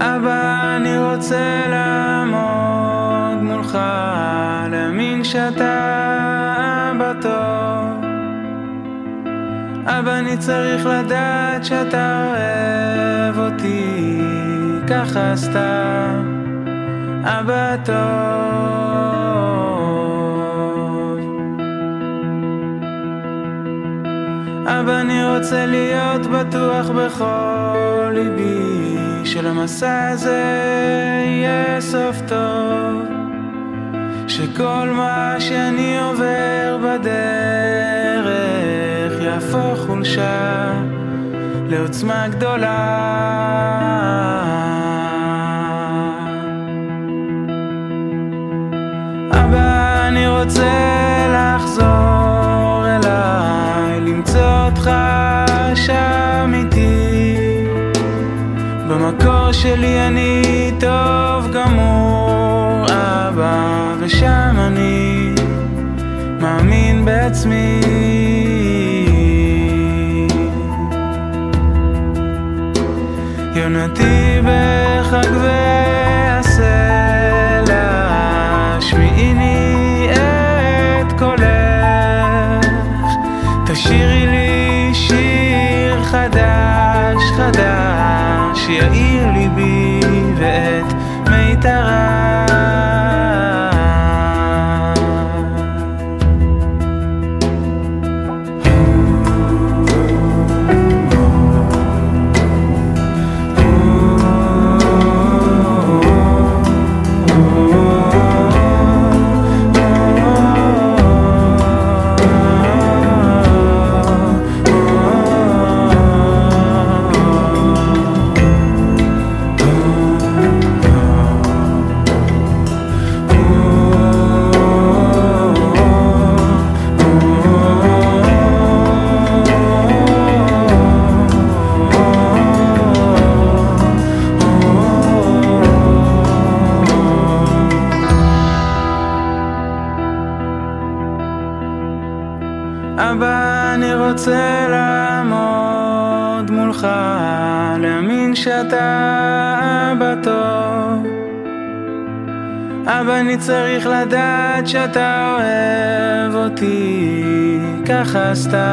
אבא, אני רוצה לעמוד מולך, להאמין שאתה אבא טוב. אבא, אני צריך לדעת שאתה אוהב אותי, ככה סתם, אבא טוב. אבא, אני רוצה להיות בטוח בכל ליבי שלמסע הזה יהיה סוף טוב שכל מה שאני עובר בדרך יהפוך חולשה לעוצמה גדולה. אבא, אני רוצה לחזור אליי, למצוא אותך שם שלי אני טוב גמור, אבא, ושם אני מאמין בעצמי. יונתי בחג חדש, יאיר שאתה אוהב אותי, ככה סתם,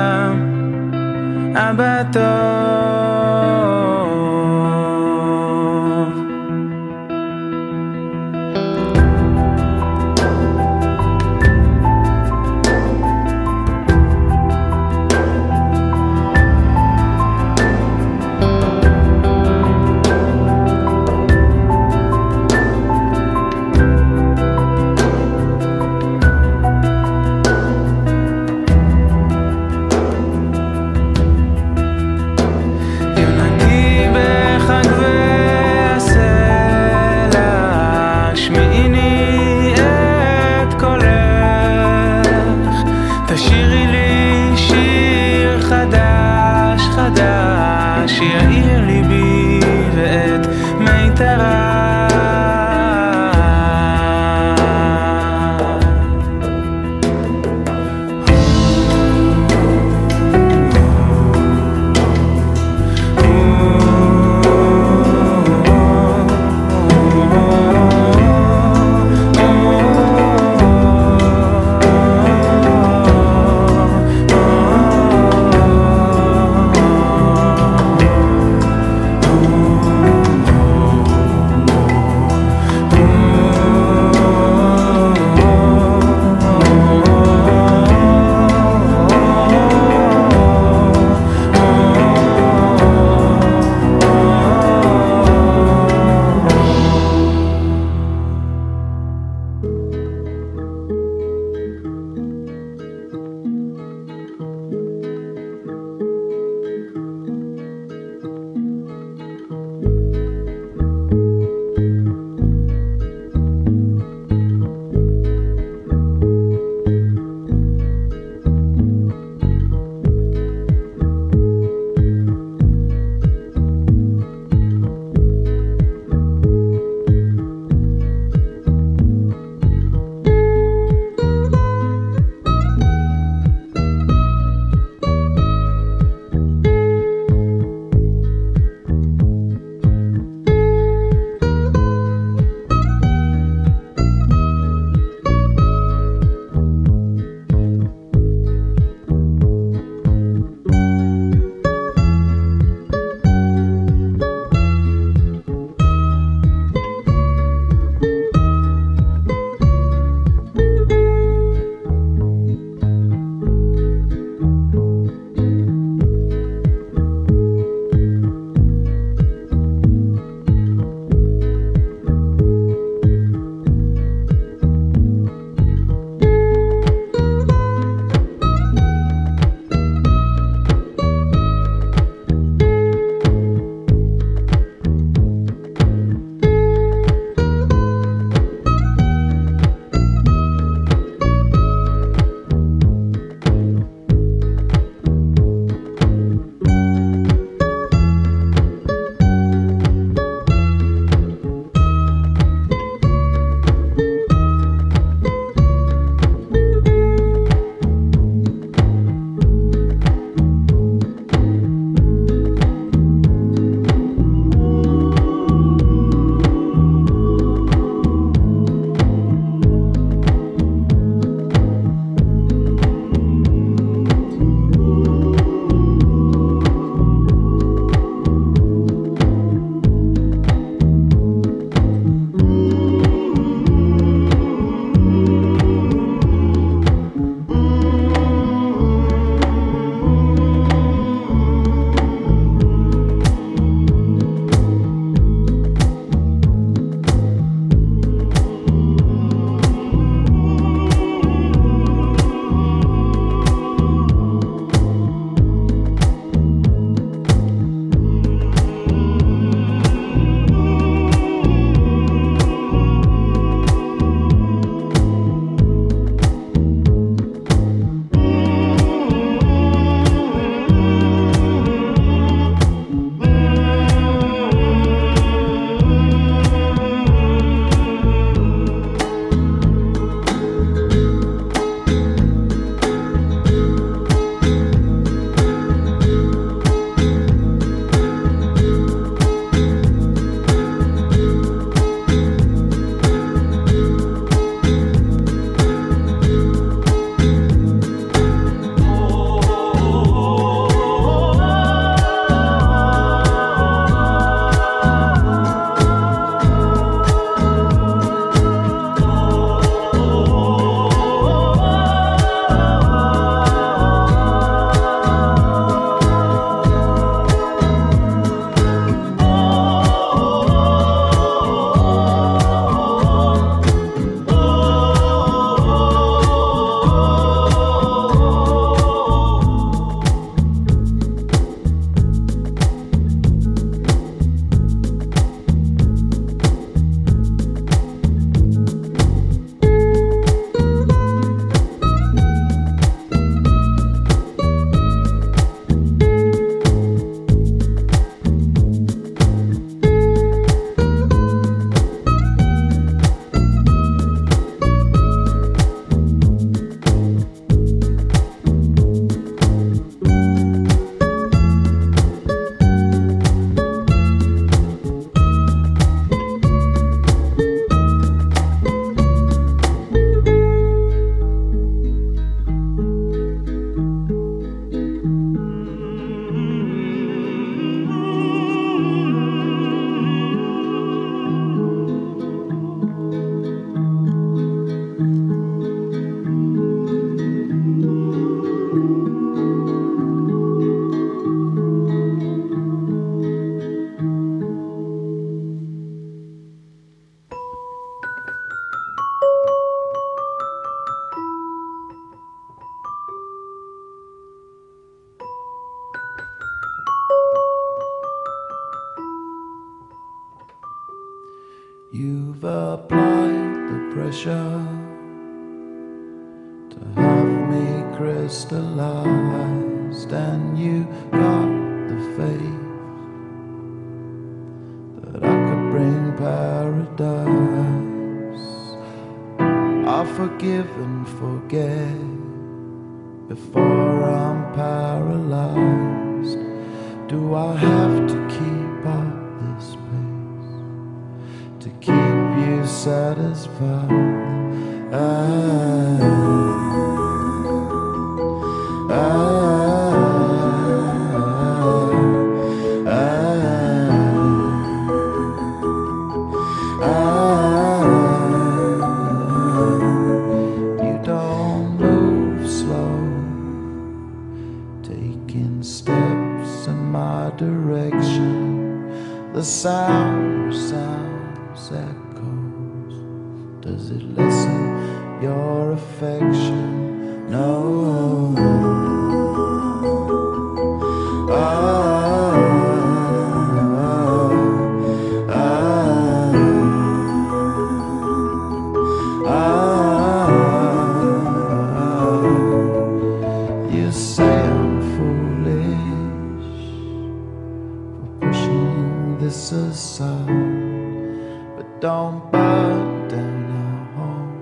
don't burn down our home.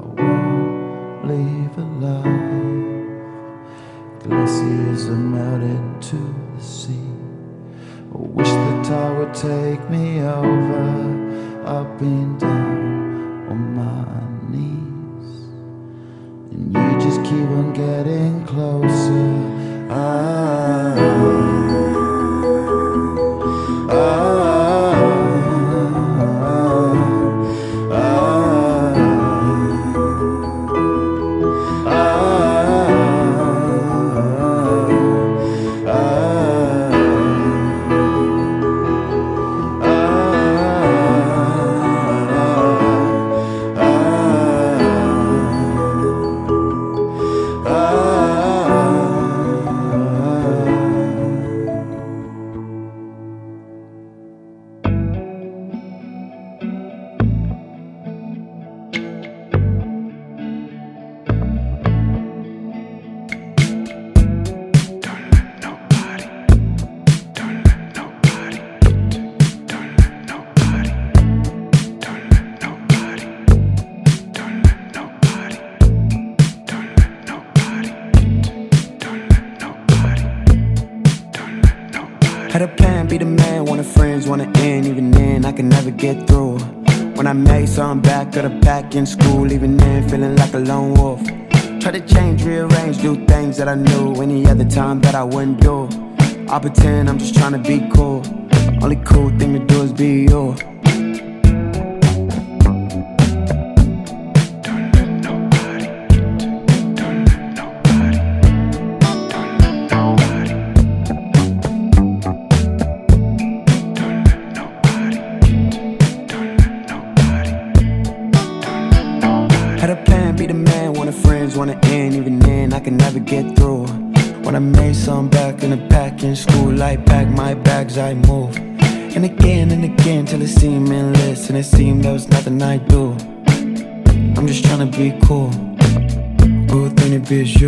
I won't leave alive. Glaciers are melted to the sea. I wish the tide would take me over, up and down on my knees. And you just keep on getting closer. Get through. When I made some back in the pack in school, I pack my bags, I move. And again and again till it seemed endless, and it seemed there was nothing I do. I'm just trying to be cool. Good thing to be is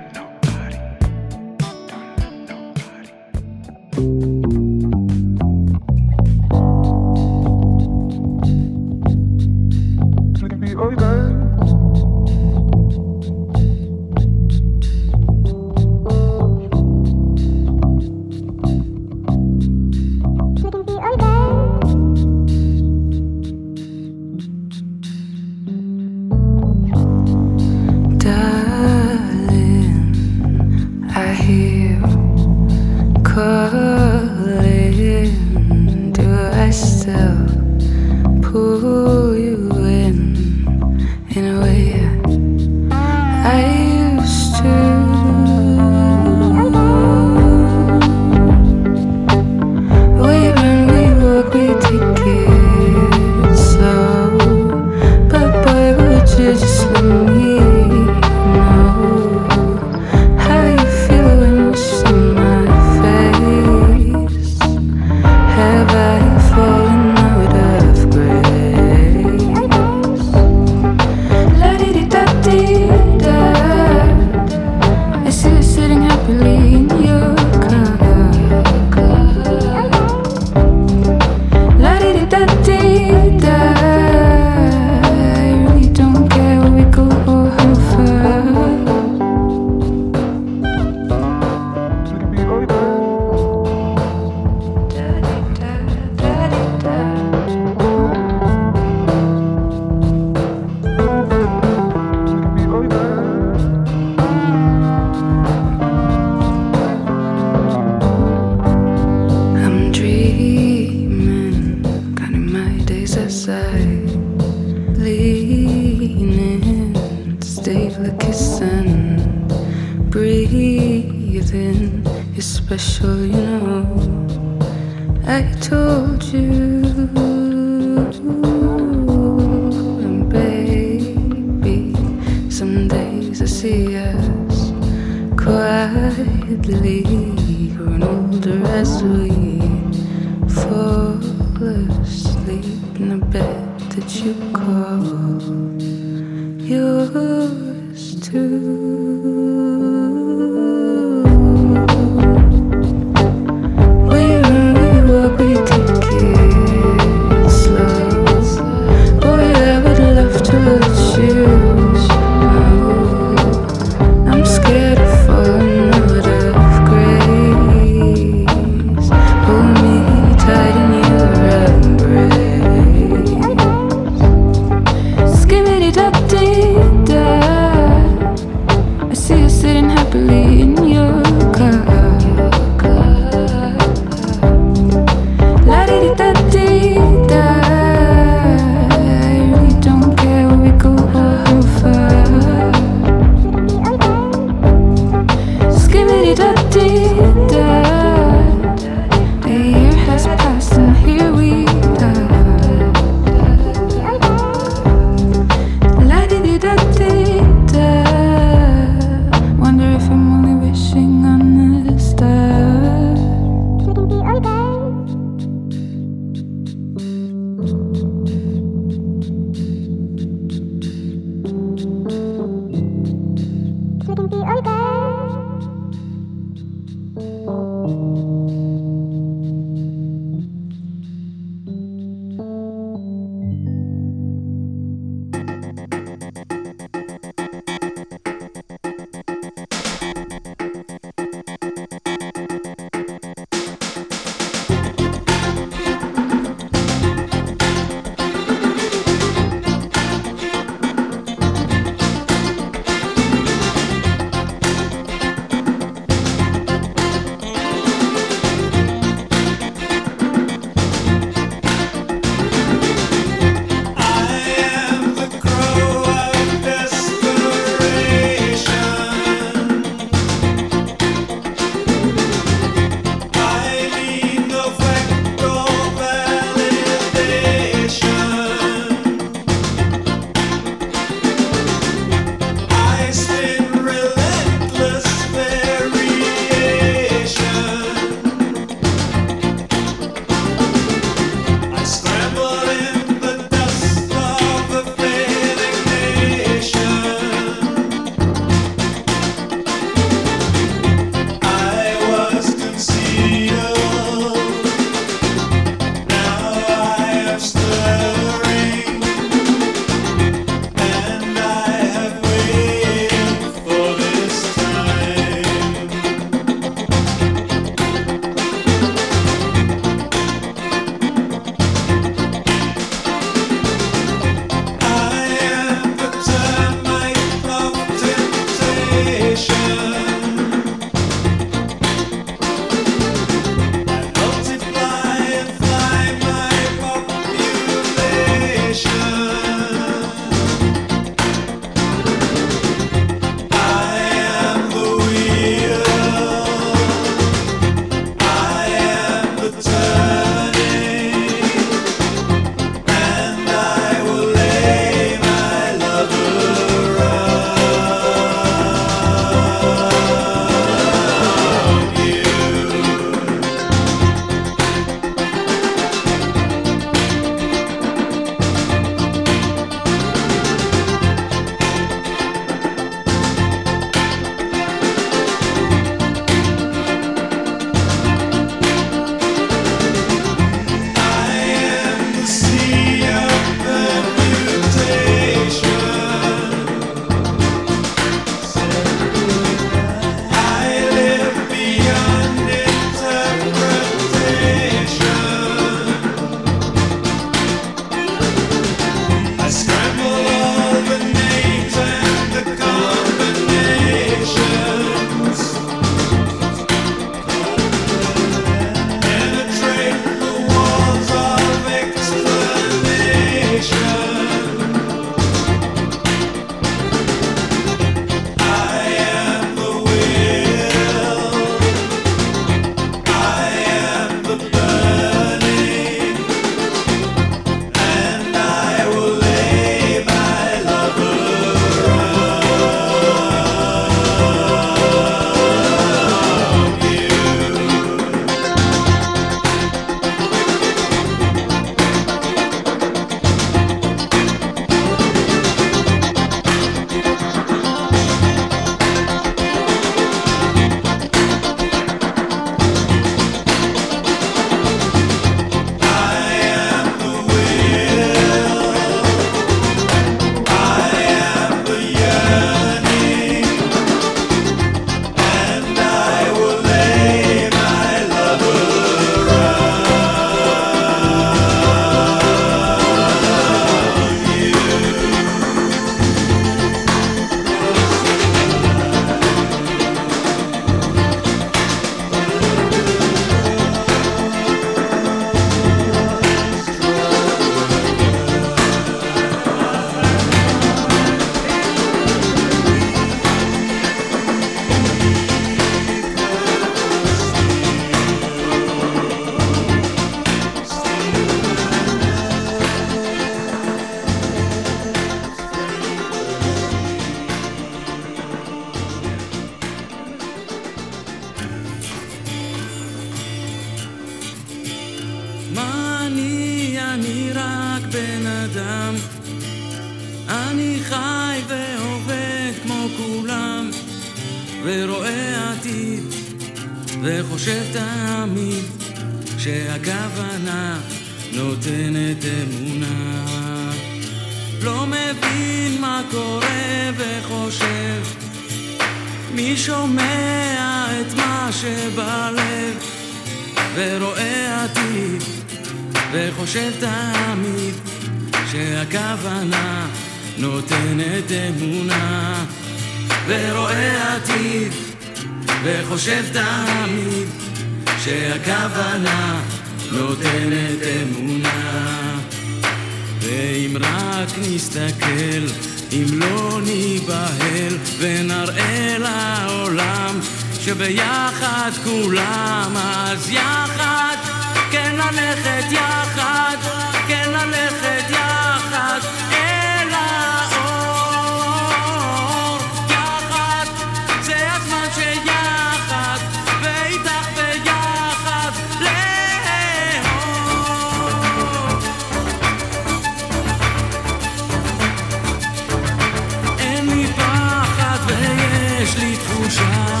יש לי תחושה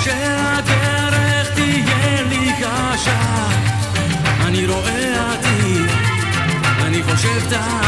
שהדרך תהיה לי קשה אני רואה עתיד, אני חושב די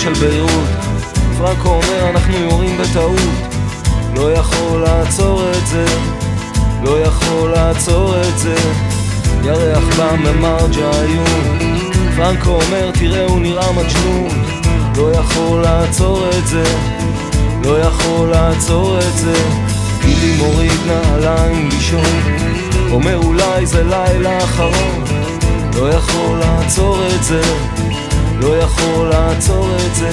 של ביירות פרנקו אומר אנחנו יורים בטעות. לא יכול לעצור את זה. לא יכול לעצור את זה. ירח בא ממרג'איון פרנקו אומר תראה הוא נראה מג'נון. לא יכול לעצור את זה. לא יכול לעצור את זה. גילי מוריד נעליים לישון. אומר אולי זה לילה אחרון. לא יכול לעצור את זה לא יכול לעצור את זה.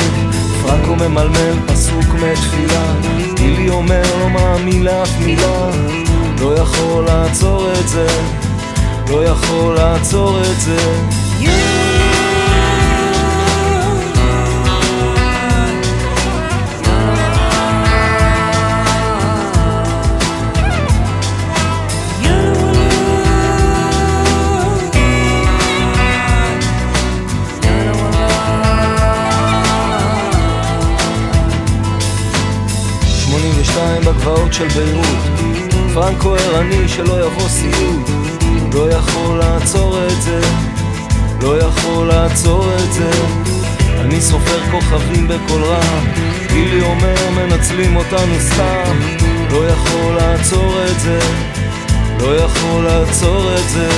פרנקו ממלמל פסוק מתפילה. גילי אומר לא מאמין לאף מילה. לא יכול לעצור את זה. לא יכול לעצור את זה בגבעות של ביירות. פרנקו ערני שלא יבוא סיוט לא יכול לעצור את זה. לא יכול לעצור את זה. אני סופר כוכבים בקול רם. גילי אומר מנצלים אותנו סתם. לא יכול לעצור את זה. לא יכול לעצור את זה